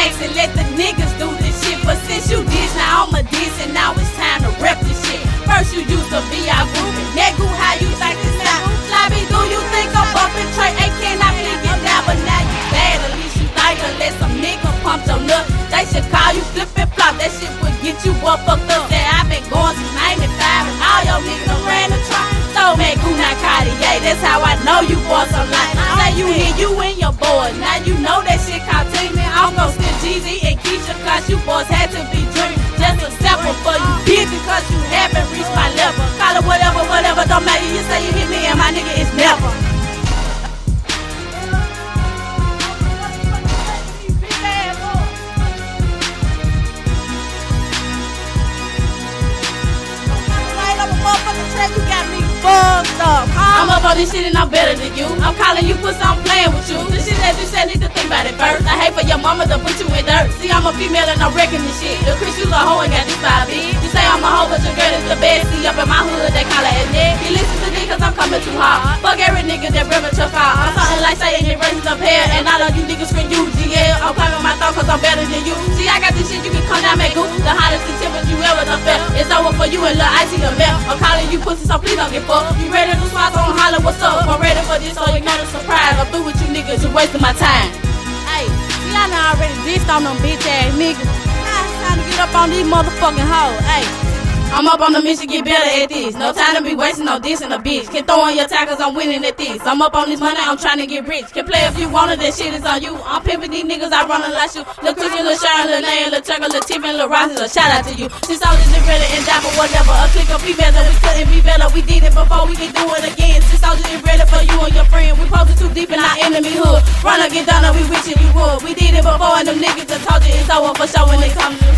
and let the niggas do this shit. But since you diss, now I'm a diss and now it's time to rep this shit. First you used to be our group and nigga, how you cause you boys had to be dreaming. Just a sample for you bitch because you haven't reached my level. Call it whatever, whatever, don't matter. You say you hit me and my nigga is never. You got me fucked up, huh? I'm up on this shit and I'm better than you. I'm calling you pussy, I'm playing with you. A female and I'm wrecking this shit. The Chris, you a hoe and got this vibe big. You say I'm a hoe, but your girl is the best. See, up in my hood, they call her a neck. You listen to me cause I'm coming too hard. Fuck every nigga that me to fall. I'm talking like saying it raises up here. And all of you niggas scream UGL. I'm climbing my thought cause I'm better than you. See, I got this shit, you can come down, make goop. The hottest contempt you ever done felt. It's over for you and Lil Icy the melt. I'm calling you pussy, so please don't get fucked. You ready to swat on holler, what's up? I'm ready for this, so you're not a surprise. I'm through with you niggas, you're wasting my time. I done already dissed on them bitch ass niggas. Now it's time to get up on these motherfucking hoes. Hey. I'm up on the mission, get better at this. No time to be wasting no dissing a bitch. Can throw on your tackles, I'm winning at this. I'm up on this money, I'm trying to get rich. Can play if you want it, that shit is on you. I'm pimping these niggas, I run lot you. Look to you, Lil Sharon, Lil Nair, Lil Turtle, Lil Tiffany, Lil Ross, a shout out to you. Since I was in ready and die for whatever. A click of females that we couldn't be better. We did it before, we can do it them niggas that told you it's over for sure when they come to